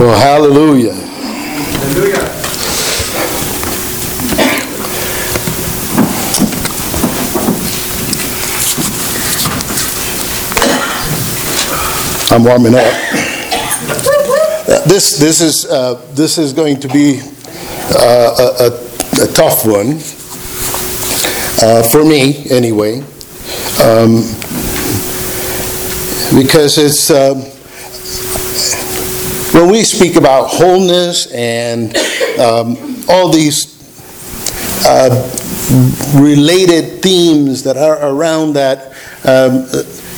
Well, hallelujah. Hallelujah. I'm warming up. This, this is, uh, this is going to be uh, a, a, a tough one, uh, for me, anyway. Um, Because it's, um, when we speak about wholeness and um, all these uh, related themes that are around that, um,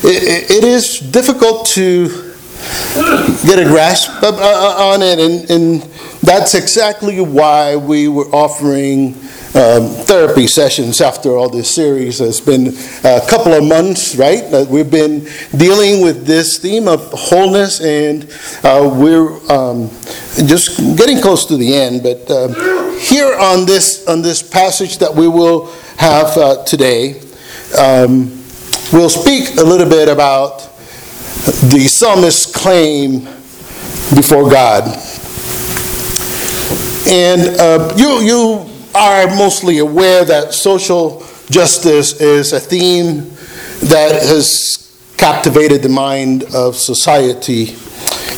it, it is difficult to get a grasp uh, on it, and, and that's exactly why we were offering um, therapy sessions after all this series. It's been a couple of months, right? We've been dealing with this theme of wholeness, and uh, we're um, just getting close to the end. But um, here on this on this passage that we will have uh, today, um, we'll speak a little bit about the psalmist's claim before God. And uh, you, you are mostly aware that social justice is a theme that has captivated the mind of society.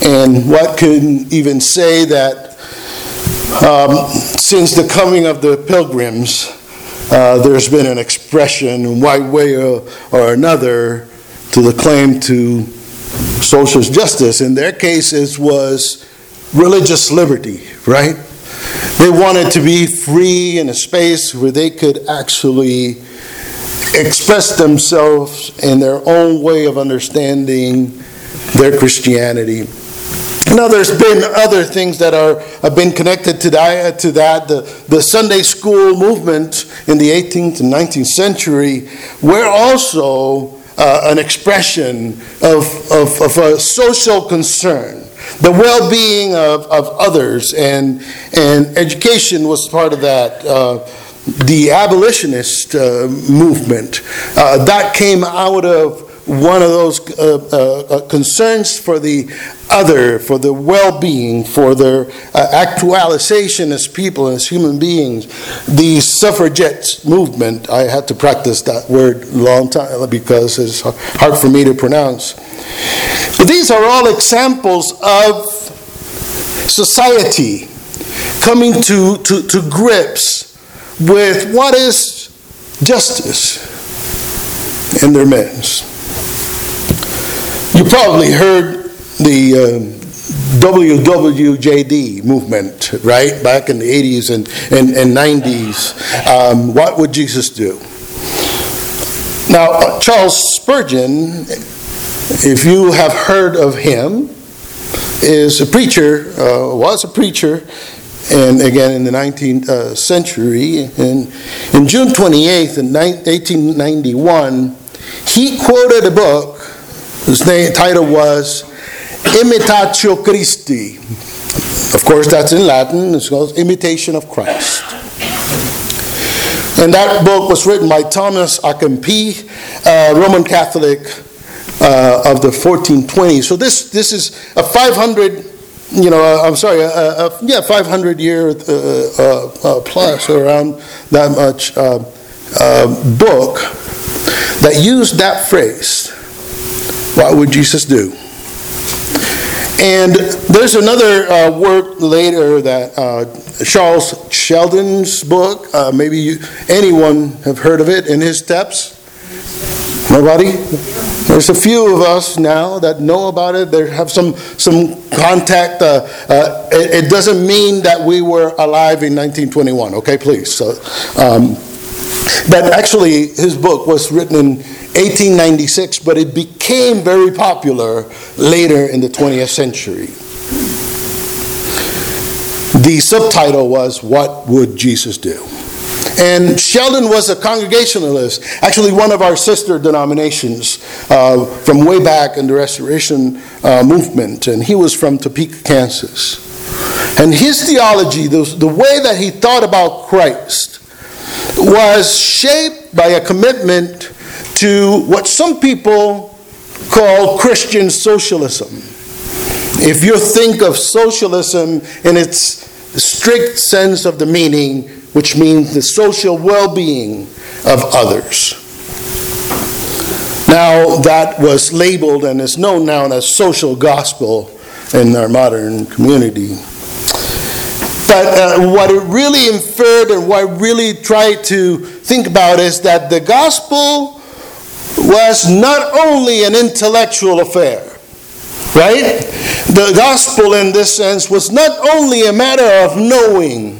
And what can even say that um, since the coming of the pilgrims, uh, there's been an expression in one way or, or another to the claim to social justice. In their case, it was religious liberty, right? They wanted to be free in a space where they could actually express themselves in their own way of understanding their Christianity. Now, there's been other things that are have been connected to that. To that, the, the Sunday school movement in the 18th and 19th century were also uh, an expression of, of, of a social concern, the well-being of, of others, and and education was part of that. Uh, the abolitionist uh, movement uh, that came out of one of those uh, uh, uh, concerns for the other, for the well being, for their uh, actualization as people, as human beings. The suffragettes movement, I had to practice that word a long time because it's hard for me to pronounce. But these are all examples of society coming to, to, to grips with what is justice in their midst. You probably heard the uh, WWJD movement, right? Back in the 80s and, and, and 90s. Um, what would Jesus do? Now, uh, Charles Spurgeon, if you have heard of him, is a preacher, uh, was a preacher, and again in the 19th uh, century. And in June 28th, in 1891, he quoted a book whose name, title was Imitatio Christi. Of course, that's in Latin. It's called Imitation of Christ. And that book was written by Thomas à Kempis, uh, Roman Catholic uh, of the 1420s. So this this is a 500, you know, uh, I'm sorry, uh, uh, yeah, 500 year plus around that much book that used that phrase. What would Jesus do? And there's another uh, work later that uh, Charles Sheldon's book. Uh, maybe you, anyone have heard of it in his steps. Nobody. There's a few of us now that know about it. They have some some contact. Uh, uh, it, it, doesn't mean that we were alive in 1921. Okay, please. So, um, but actually, his book was written in 1896, but it became very popular later in the 20th century. The subtitle was What Would Jesus Do? And Sheldon was a Congregationalist, actually, one of our sister denominations uh, from way back in the Restoration uh, movement, and he was from Topeka, Kansas. And his theology, the, the way that he thought about Christ, was shaped by a commitment to what some people call Christian socialism. If you think of socialism in its strict sense of the meaning, which means the social well being of others. Now, that was labeled and is known now as social gospel in our modern community. But uh, what it really inferred and what I really tried to think about is that the gospel was not only an intellectual affair, right? The gospel, in this sense, was not only a matter of knowing,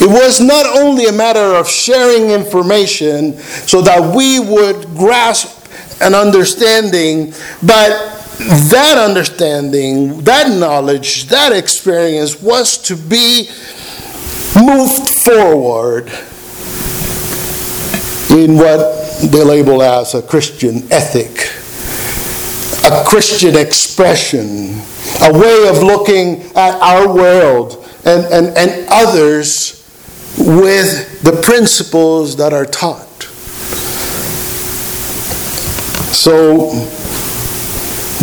it was not only a matter of sharing information so that we would grasp an understanding, but that understanding, that knowledge, that experience was to be moved forward in what they label as a Christian ethic, a Christian expression, a way of looking at our world and, and, and others with the principles that are taught. So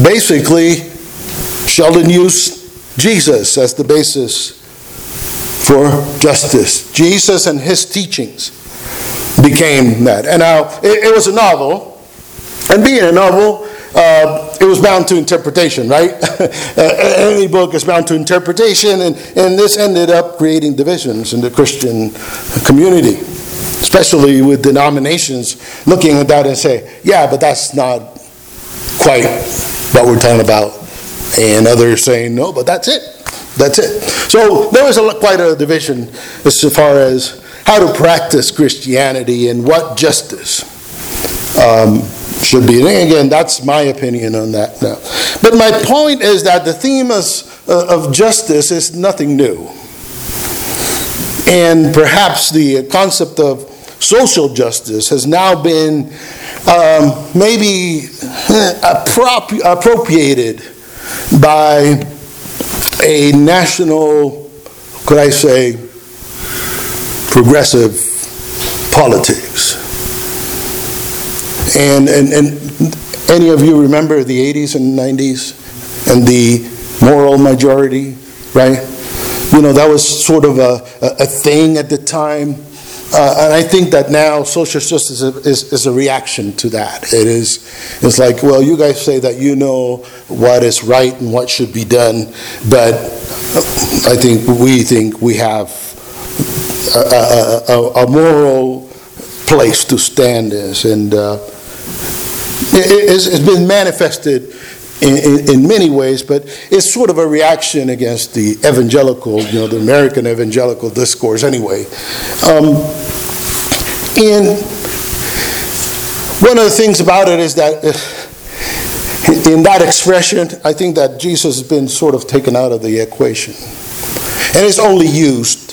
basically, Sheldon used Jesus as the basis for justice. Jesus and his teachings became that. And now, it, it was a novel, and being a novel, uh, it was bound to interpretation, right? Any book is bound to interpretation, and, and this ended up creating divisions in the Christian community, especially with denominations looking at that and say, yeah, but that's not quite what we're talking about. And others saying, no, but that's it. That's it. So there was a, quite a division as far as how to practice Christianity and what justice um, should be. And again, that's my opinion on that now. But my point is that the theme is, uh, of justice is nothing new. And perhaps the concept of social justice has now been um, maybe appropriated by a national, could I say, progressive politics. And, and, and any of you remember the 80s and 90s and the moral majority, right? You know, that was sort of a, a thing at the time. Uh, and I think that now social justice is is, is a, reaction to that. It is, it's like, well, you guys say that you know what is right and what should be done, but I think we think we have a, a, a moral place to stand as, and uh, it, it's been manifested in, in, many ways, but it's sort of a reaction against the evangelical, you know, the American evangelical discourse anyway. Um, and one of the things about it is that uh, in that expression, I think that Jesus has been sort of taken out of the equation. And it's only used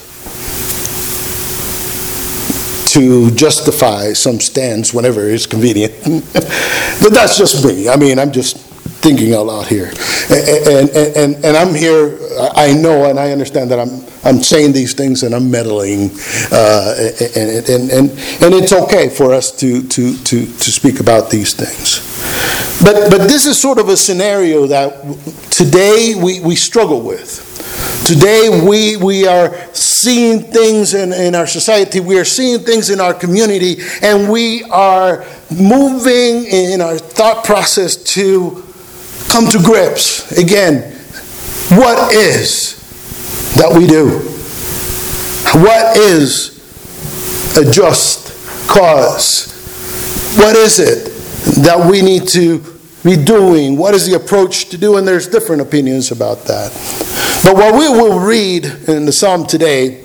to justify some stance whenever it's convenient. but that's just me. I mean, I'm just thinking out loud here. And, and, and, and I'm here, I know and I understand that I'm, I'm saying these things and I'm meddling. Uh, and, and, and, and it's okay for us to, to, to, to speak about these things. But, but this is sort of a scenario that today we, we struggle with. Today we, we are seeing things in, in our society, we are seeing things in our community, and we are moving in our thought process to come to grips again. What is that we do? What is a just cause? What is it that we need to be doing? What is the approach to do? And there's different opinions about that. But what we will read in the psalm today,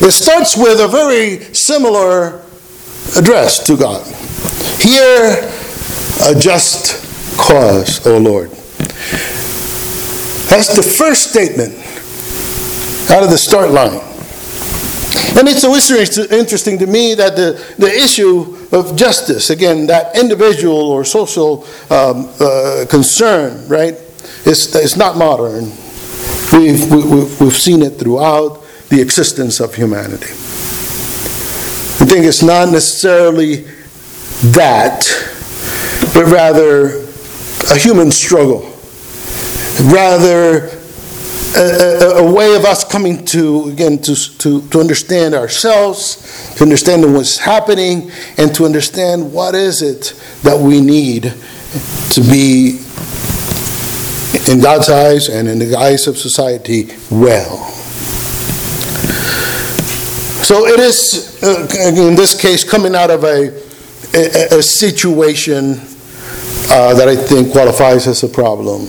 it starts with a very similar address to God. Hear, a just cause, O Lord. That's the first statement out of the start line. And it's so interesting to me that the, the issue of justice, again, that individual or social um, uh, concern, right, is, is not modern. We've, we, we have seen it throughout the existence of humanity. I think it's not necessarily that, but rather a human struggle rather a, a, a, way of us coming to, again, to, to, to understand ourselves, to understand what's happening, and to understand what is it that we need to be, in God's eyes and in the eyes of society, well. So it is, uh, in this case, coming out of a, a, a situation uh, that I think qualifies as a problem.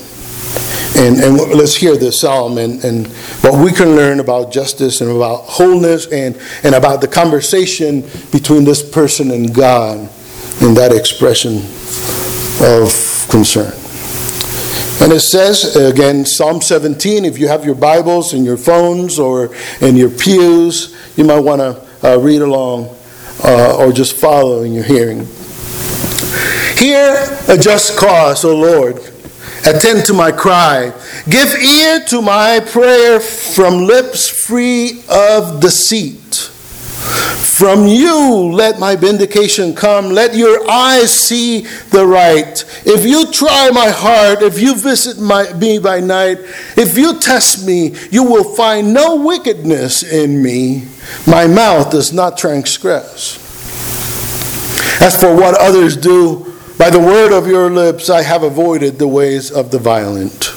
And, and let's hear this psalm and, and what we can learn about justice and about wholeness and, and about the conversation between this person and God in that expression of concern. And it says, again, Psalm 17, if you have your Bibles and your phones or in your pews, you might want to uh, read along uh, or just follow in your hearing. Hear a just cause, O Lord Attend to my cry. Give ear to my prayer from lips free of deceit. From you let my vindication come. Let your eyes see the right. If you try my heart, if you visit my, me by night, if you test me, you will find no wickedness in me. My mouth does not transgress. As for what others do, by the word of your lips I have avoided the ways of the violent.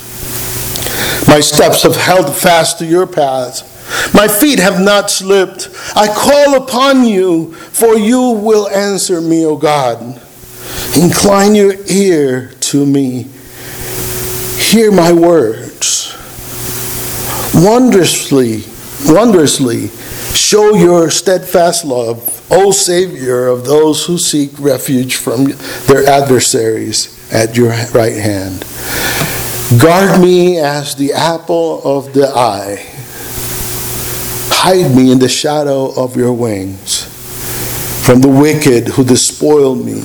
My steps have held fast to your paths. My feet have not slipped. I call upon you, for you will answer me, O God. Incline your ear to me. Hear my words. Wondrously, wondrously, show your steadfast love O Savior of those who seek refuge from their adversaries at your right hand. Guard me as the apple of the eye. Hide me in the shadow of your wings from the wicked who despoil me,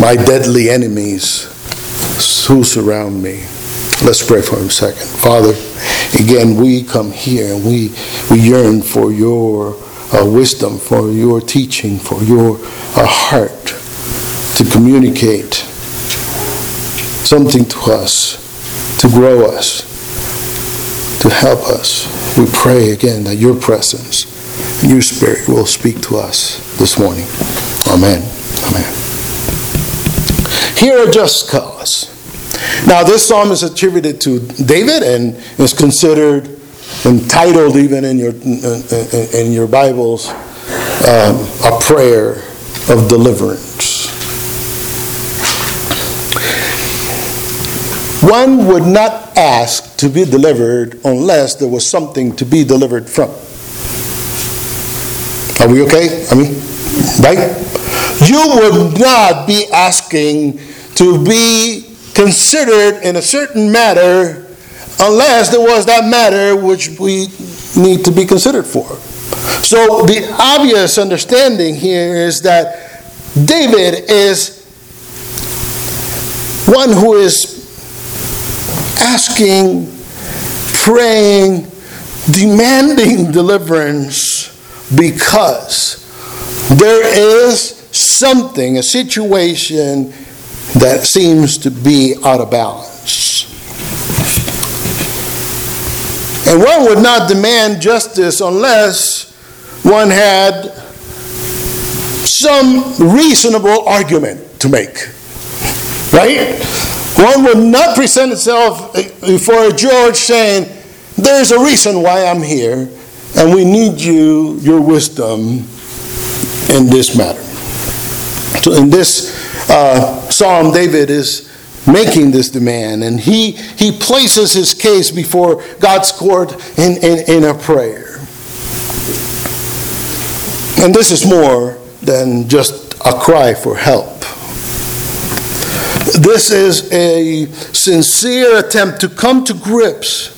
my deadly enemies who surround me. Let's pray for a second. Father, again, we come here and we, we yearn for your uh, wisdom, for your teaching, for your uh, heart to communicate something to us, to grow us, to help us. We pray again that your presence and your spirit will speak to us this morning. Amen. Amen. Hear a just cause. Now, this psalm is attributed to David and is considered entitled even in your in your Bibles um, a prayer of deliverance. One would not ask to be delivered unless there was something to be delivered from. Are we okay? I mean, right? You would not be asking to be considered in a certain matter unless there was that matter which we need to be considered for. So the obvious understanding here is that David is one who is asking, praying, demanding deliverance because there is something, a situation that seems to be out of balance. And one would not demand justice unless one had some reasonable argument to make. Right? One would not present itself before a judge saying, There's a reason why I'm here, and we need you, your wisdom, in this matter. So, in this uh, psalm, David is making this demand. And he, he places his case before God's court in, in, in a prayer. And this is more than just a cry for help. This is a sincere attempt to come to grips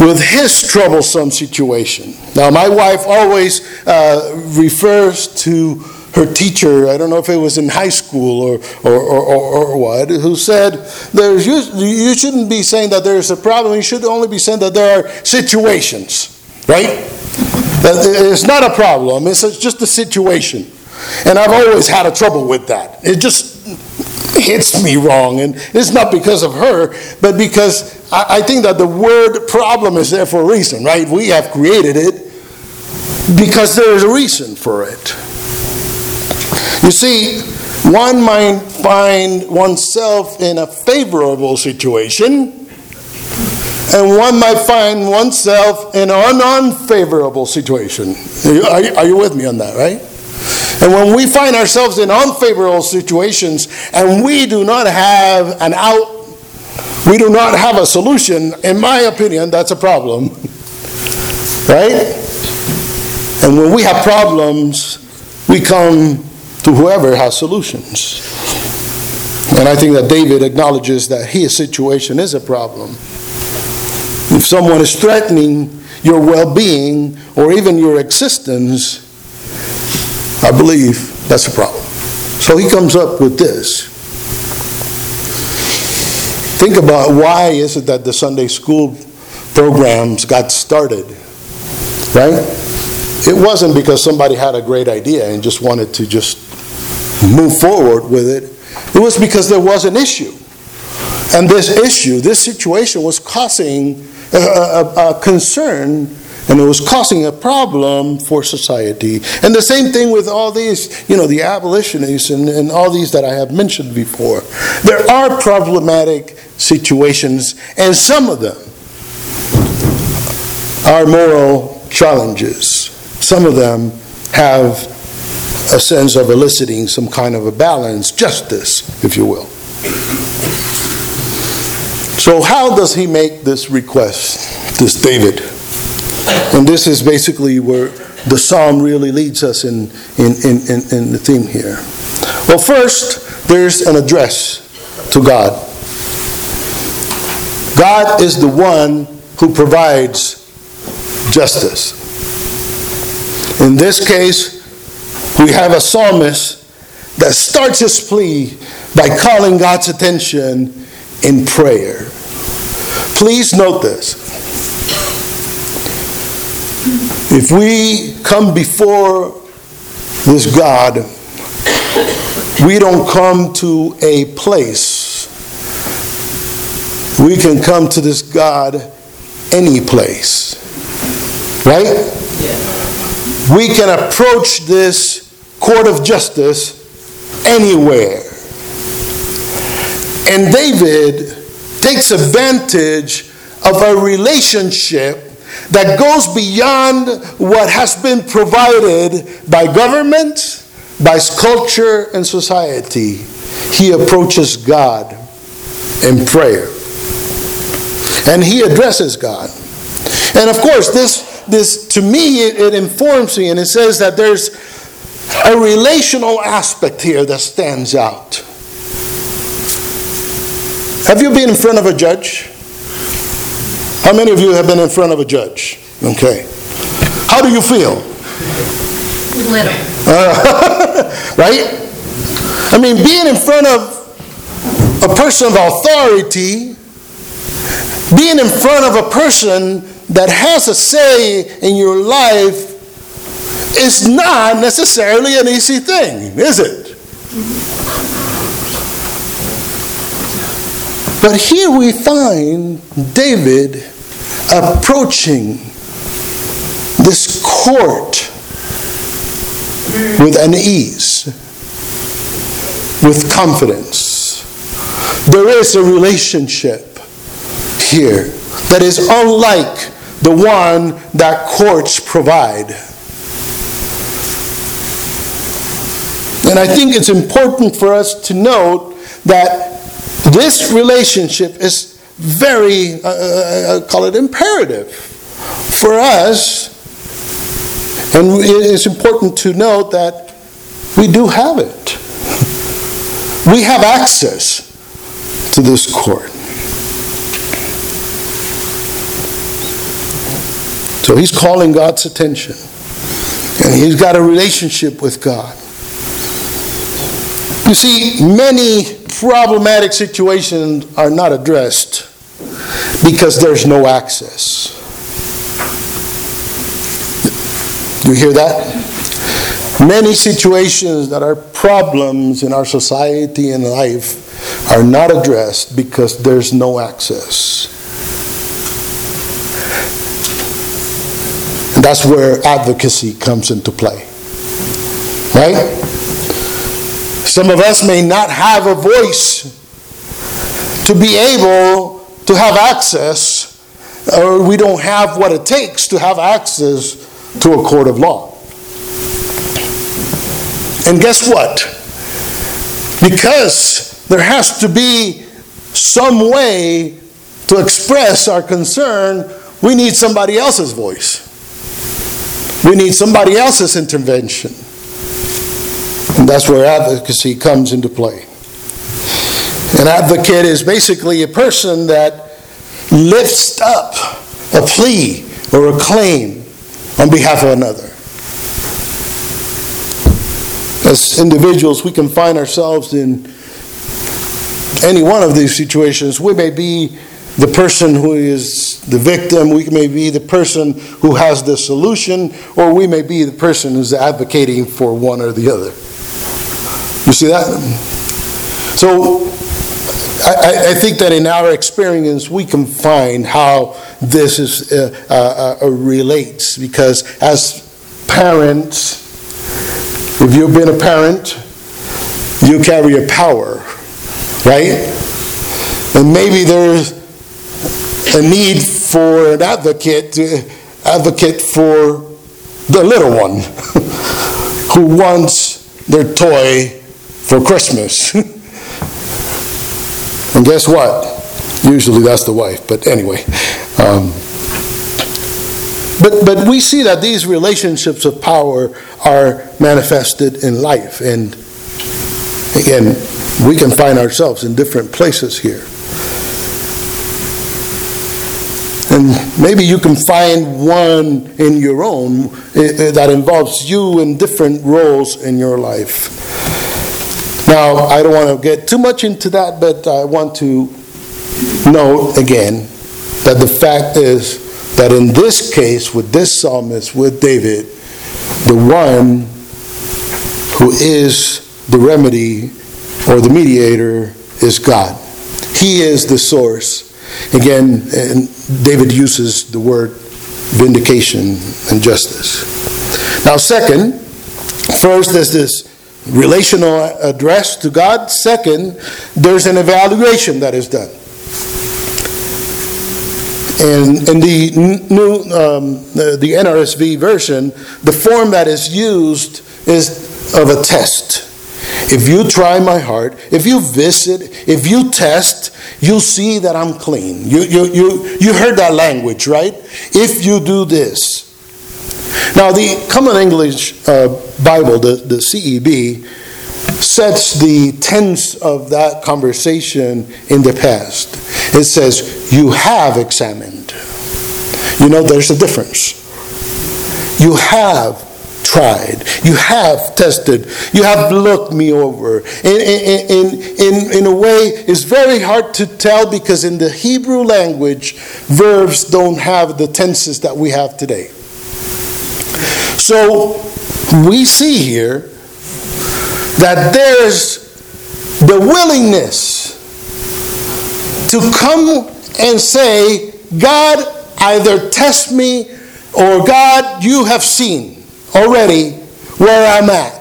with his troublesome situation. Now, my wife always uh, refers to her teacher, I don't know if it was in high school or, or, or, or, what, who said, there's, you, you shouldn't be saying that there's a problem, you should only be saying that there are situations, right? It's not a problem, it's just a situation. And I've always had a trouble with that. It just, hits me wrong. And it's not because of her, but because I, I think that the word problem is there for a reason, right? We have created it because there is a reason for it. You see, one might find oneself in a favorable situation, and one might find oneself in an unfavorable situation. Are you, are you with me on that, right? And when we find ourselves in unfavorable situations and we do not have an out, we do not have a solution, in my opinion, that's a problem. right? And when we have problems, we come to whoever has solutions. And I think that David acknowledges that his situation is a problem. If someone is threatening your well being or even your existence, I believe that's a problem. So he comes up with this. Think about why is it that the Sunday school programs got started, right? It wasn't because somebody had a great idea and just wanted to just move forward with it. It was because there was an issue. And this issue, this situation was causing a, a, a concern and it was causing a problem for society. And the same thing with all these, you know, the abolitionists and, and all these that I have mentioned before. There are problematic situations, and some of them are moral challenges. Some of them have a sense of eliciting some kind of a balance, justice, if you will. So, how does he make this request, this David? And this is basically where the psalm really leads us in, in, in, in, the theme here. Well, first, there's an address to God. God is the one who provides justice. In this case, we have a psalmist that starts his plea by calling God's attention in prayer. Please note this. If we come before this God, we don't come to a place. We can come to this God any place. Right? Yeah. We can approach this court of justice anywhere. And David takes advantage of a relationship that goes beyond what has been provided by government, by culture, and society. He approaches God in prayer. And he addresses God. And of course, this, this to me, it, it informs me and it says that there's a relational aspect here that stands out. Have you been in front of a judge? How many of you have been in front of a judge? Okay. How do you feel? Little. Uh, right? I mean, being in front of a person of authority, being in front of a person that has a say in your life is not necessarily an easy thing, is it? But here we find David approaching this court with an ease, with confidence. There is a relationship here that is unlike the one that courts provide. And I think it's important for us to note that this relationship is very, uh, uh, uh, call it imperative for us. And it's important to note that we do have it. We have access to this court. So he's calling God's attention. And he's got a relationship with God. You see, many problematic situations are not addressed because there's no access. You hear that? Many situations that are problems in our society and life are not addressed because there's no access. And that's where advocacy comes into play. Right? Some of us may not have a voice to be able to have access, or we don't have what it takes to have access to a court of law. And guess what? Because there has to be some way to express our concern, we need somebody else's voice. We need somebody else's intervention. And that's where advocacy comes into play. An advocate is basically a person that lifts up a plea or a claim on behalf of another. As individuals, we can find ourselves in any one of these situations. We may be the person who is the victim, we may be the person who has the solution, or we may be the person who's advocating for one or the other. You see that? So, I, I think that in our experience, we can find how this is, uh, uh, uh, relates because as parents, if you've been a parent, you carry a power, right? And maybe there's a need for an advocate to advocate for the little one who wants their toy for Christmas. and guess what? Usually that's the wife, but anyway. Um, but, but we see that these relationships of power are manifested in life. And again, we can find ourselves in different places here. And maybe you can find one in your own eh, eh, that involves you in different roles in your life. Now, I don't want to get too much into that, but I want to note again that the fact is that in this case, with this psalmist, with David, the one who is the remedy or the mediator is God. He is the source. Again, David uses the word vindication and justice. Now, second, first there's this relational address to God. Second, there's an evaluation that is done. And in the new, um, the, NRSV version, the form that is used is of a test. If you try my heart, if you visit, if you test, you'll see that I'm clean. You, you, you, you heard that language, right? If you do this. Now, the Common English uh, Bible, the, the CEB, sets the tense of that conversation in the past. It says, You have examined. You know, there's a difference. You have tried. You have tested. You have looked me over. In, in, in, in, a way, it's very hard to tell because in the Hebrew language, verbs don't have the tenses that we have today. So we see here that there's the willingness to come and say, God, either test me or God, you have seen already where I'm at.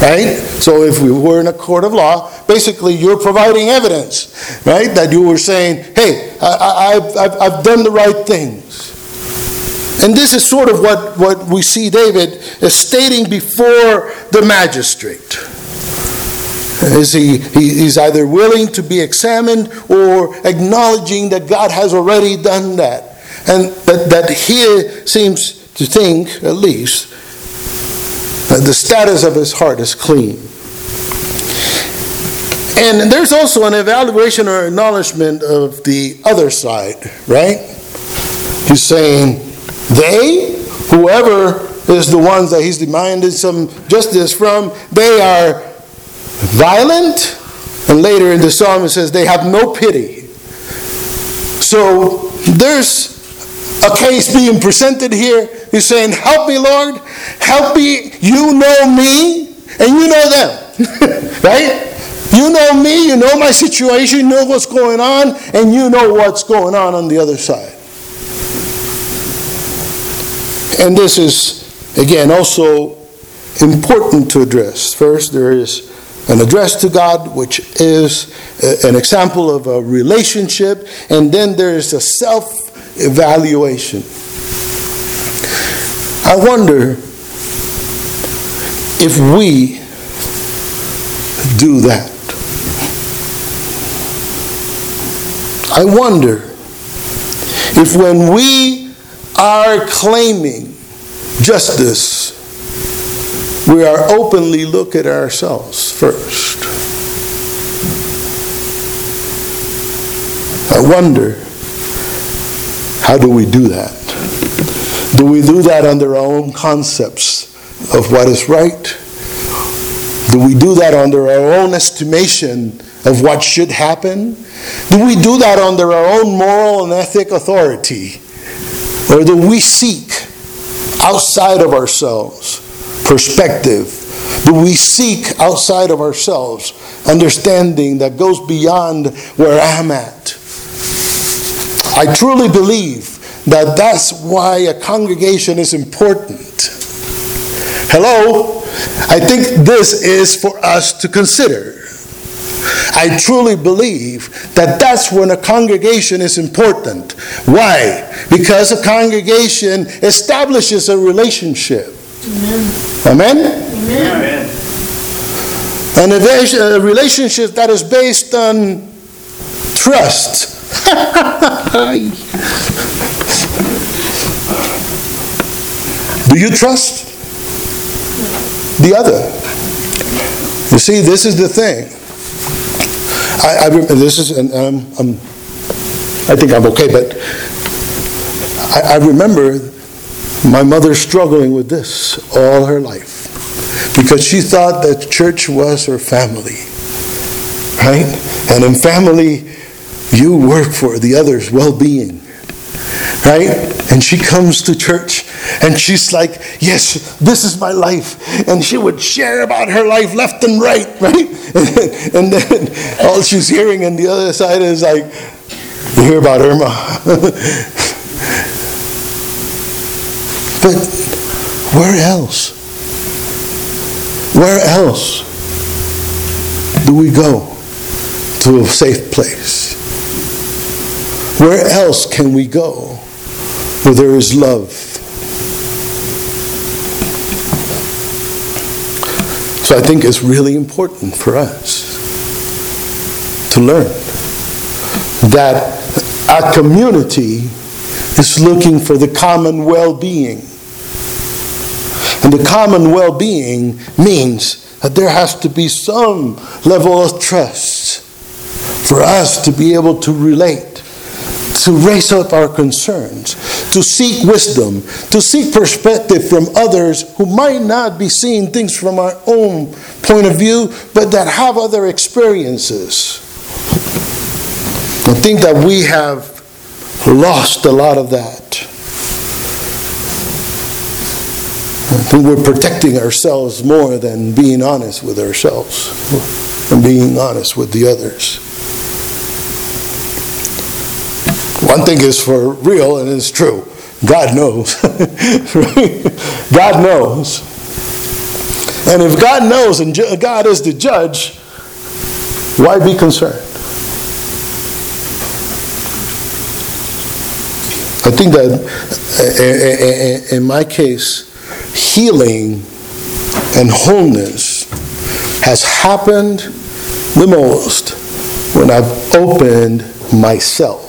Right? So if we were in a court of law, basically you're providing evidence, right? That you were saying, hey, I, have I've done the right things. And this is sort of what, what we see David is stating before the magistrate. Is he, he, he's either willing to be examined or acknowledging that God has already done that. And that, that he seems to think, at least, that the status of his heart is clean. And there's also an evaluation or acknowledgement of the other side, right? He's saying, they, whoever is the ones that he's demanding some justice from, they are violent. And later in the psalm it says they have no pity. So there's a case being presented here. He's saying, Help me, Lord. Help me. You know me, and you know them. right? You know me, you know my situation, you know what's going on, and you know what's going on on the other side. And this is, again, also important to address. First, there is an address to God, which is an example of a relationship, and then there is a self evaluation. I wonder if we do that. I wonder if when we are claiming justice, we are openly look at ourselves first. I wonder how do we do that? Do we do that under our own concepts of what is right? Do we do that under our own estimation of what should happen? Do we do that under our own moral and ethic authority? Or do we seek outside of ourselves perspective? Do we seek outside of ourselves understanding that goes beyond where I'm at? I truly believe that that's why a congregation is important. Hello? I think this is for us to consider. I truly believe that that's when a congregation is important. Why? Because a congregation establishes a relationship. Amen? Amen? Amen. And a relationship that is based on trust. Do you trust the other? You see, this is the thing. I, I this is, and um, um, I think I'm okay, but I, I remember my mother struggling with this all her life because she thought that church was her family, right? And in family, you work for the other's well being, right? And she comes to church and she's like, Yes, this is my life. And she would share about her life left and right, right? And then all she's hearing on the other side is like, You hear about Irma. but where else? Where else do we go to a safe place? Where else can we go where there is love. I think it's really important for us to learn that our community is looking for the common well being. And the common well being means that there has to be some level of trust for us to be able to relate to raise up our concerns, to seek wisdom, to seek perspective from others who might not be seeing things from our own point of view, but that have other experiences. I think that we have lost a lot of that. I think we're protecting ourselves more than being honest with ourselves and being honest with the others. One thing is for real and it's true. God knows. God knows. And if God knows and God is the judge, why be concerned? I think that uh, uh, uh, in my case, healing and wholeness has happened the most when I've opened myself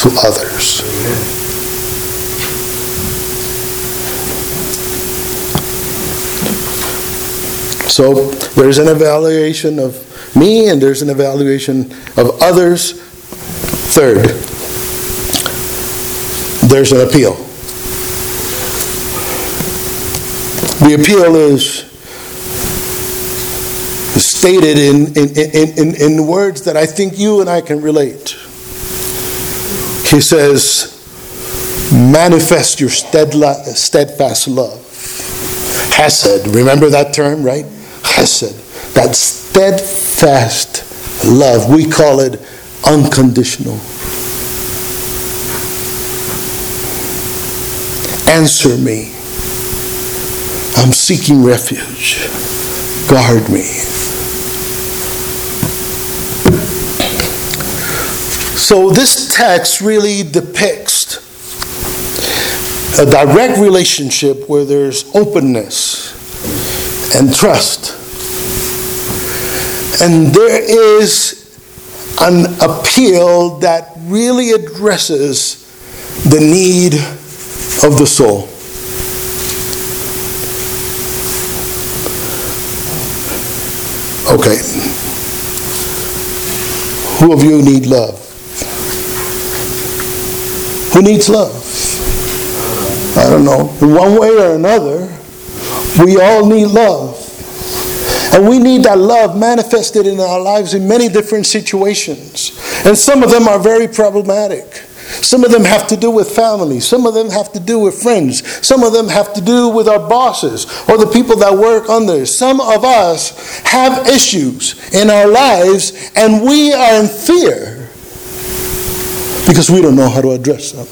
to others. So there's an evaluation of me and there's an evaluation of others. Third, there's an appeal. The appeal is stated in, in, in, in, words that I think you and I can relate. He says, manifest your steadfast love. Hesed, remember that term, right? Hesed, that steadfast love. We call it unconditional. Answer me. I'm seeking refuge. Guard me. So, this text really depicts a direct relationship where there's openness and trust. And there is an appeal that really addresses the need of the soul. Okay. Who of you need love? Who needs love? I don't know. One way or another, we all need love. And we need that love manifested in our lives in many different situations. And some of them are very problematic. Some of them have to do with family. Some of them have to do with friends. Some of them have to do with our bosses or the people that work under. Some of us have issues in our lives and we are in fear because we don't know how to address them.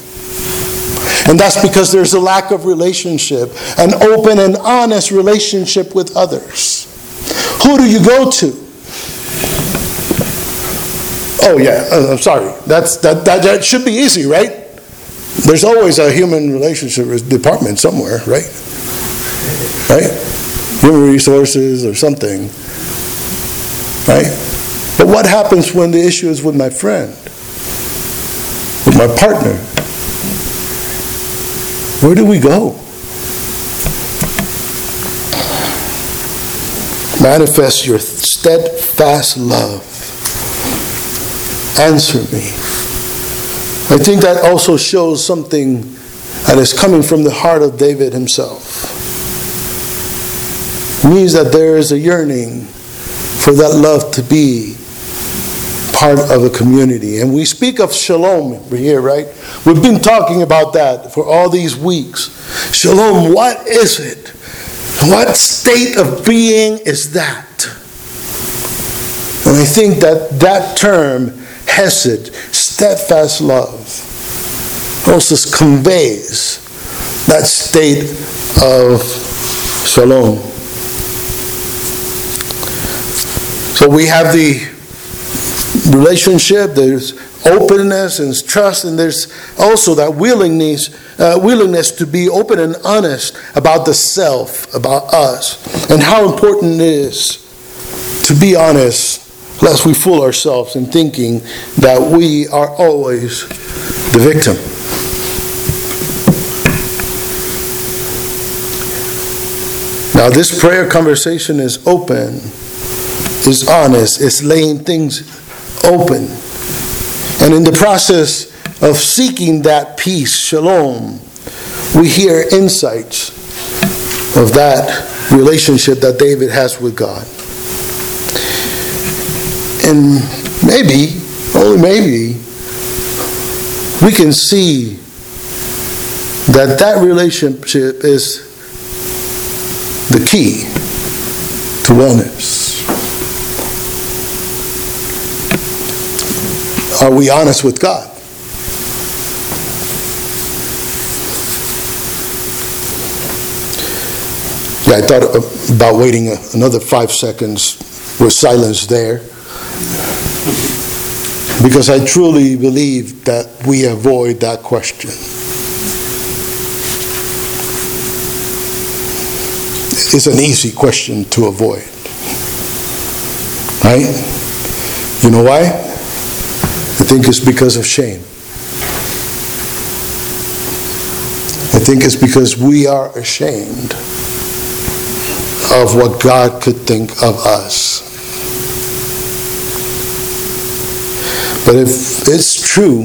And that's because there's a lack of relationship, an open and honest relationship with others. Who do you go to? Oh yeah, uh, I'm sorry. That's that, that that should be easy, right? There's always a human relationship department somewhere, right? Right? Human resources or something. Right? But what happens when the issue is with my friend? With my partner? Where do we go? Manifest your steadfast love answer me. I think that also shows something that is coming from the heart of David himself. It means that there is a yearning for that love to be part of a community. And we speak of shalom here, right? We've been talking about that for all these weeks. Shalom, what is it? What state of being is that? And I think that that term hesed, steadfast love, also conveys that state of shalom. So we have the relationship, there's openness and trust, and there's also that willingness, uh, willingness to be open and honest about the self, about us, and how important it is to be honest lest we fool ourselves in thinking that we are always the victim. Now, this prayer conversation is open, is honest, is laying things open. And in the process of seeking that peace, shalom, we hear insights of that relationship that David has with God. And maybe, only maybe, we can see that that relationship is the key to wellness. Are we honest with God? Yeah, I thought about waiting another five seconds with silence there. Because I truly believe that we avoid that question. It's an easy question to avoid. Right? You know why? I think it's because of shame. I think it's because we are ashamed of what God could think of us. But if it's true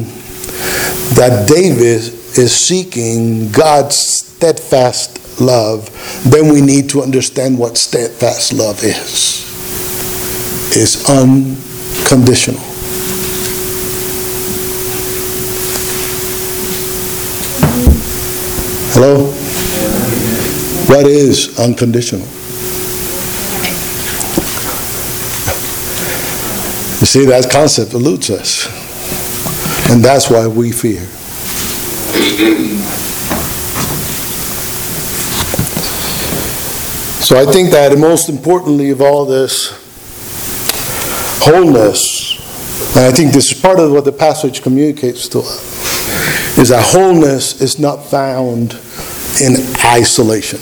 that David is seeking God's steadfast love, then we need to understand what steadfast love is. It's unconditional. Hello? What is unconditional? You see, that concept eludes us. And that's why we fear. So I think that most importantly of all this, wholeness, and I think this is part of what the passage communicates to us, is that wholeness is not found in isolation.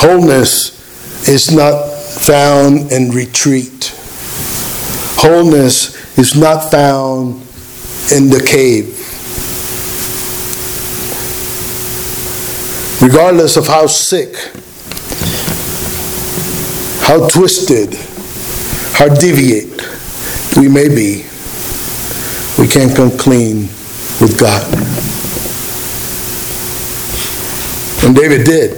Wholeness is not found in retreat. Wholeness is not found in the cave. Regardless of how sick, how twisted, how deviate we may be, we can't come clean with God. And David did.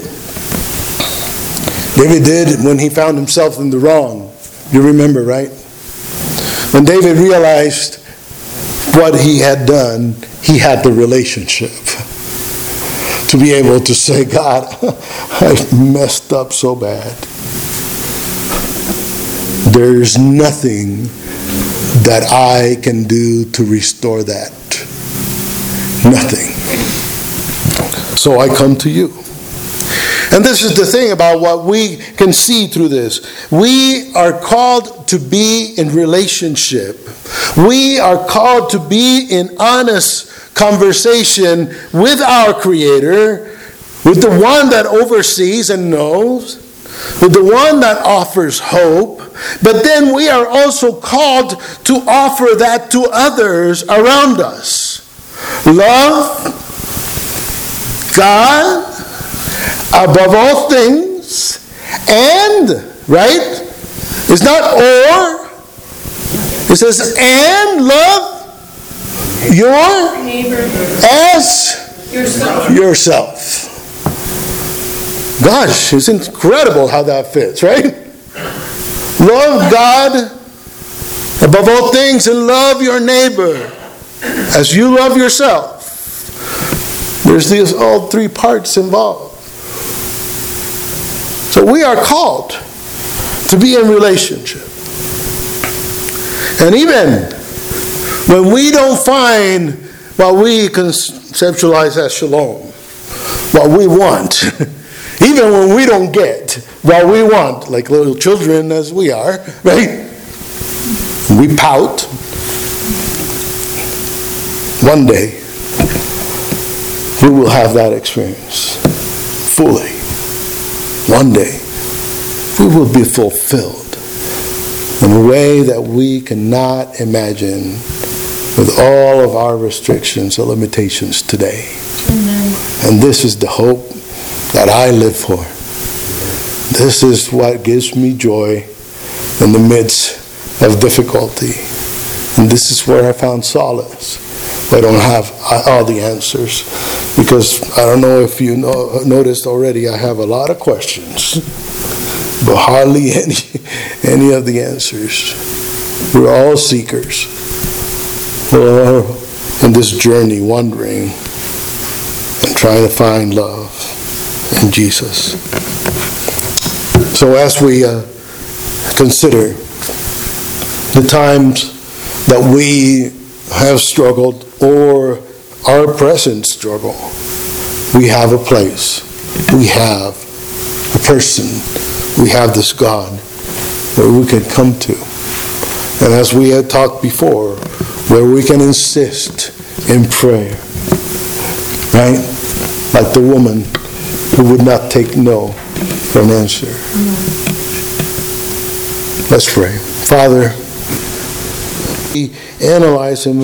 David did when he found himself in the wrong. You remember, right? When David realized what he had done, he had the relationship to be able to say, God, I messed up so bad. There's nothing that I can do to restore that. Nothing. So I come to you. And this is the thing about what we can see through this. We are called to be in relationship. We are called to be in honest conversation with our Creator, with the one that oversees and knows, with the one that offers hope. But then we are also called to offer that to others around us. Love God above all things and, right? It's not or. It says, and love your Neighbor, as yourself. yourself. Gosh, it's incredible how that fits, right? Love God above all things and love your neighbor as you love yourself. There's these all three parts involved. So we are called to be in relationship. And even when we don't find what we conceptualize as shalom, what we want, even when we don't get what we want, like little children as we are, right? We pout. One day, we will have that experience fully. One day, we will be fulfilled in a way that we cannot imagine with all of our restrictions or limitations today. And this is the hope that I live for. This is what gives me joy in the midst of difficulty. And this is where I found solace. I don't have all the answers because I don't know if you know, noticed already, I have a lot of questions, but hardly any, any of the answers. We're all seekers. We're all in this journey wandering and trying to find love in Jesus. So as we uh, consider the times that we have struggled or our present struggle, we have a place, we have a person, we have this God that we can come to. And as we had talked before, where we can insist in prayer, right? Like the woman who would not take no for an answer. Let's pray. Father, we analyze and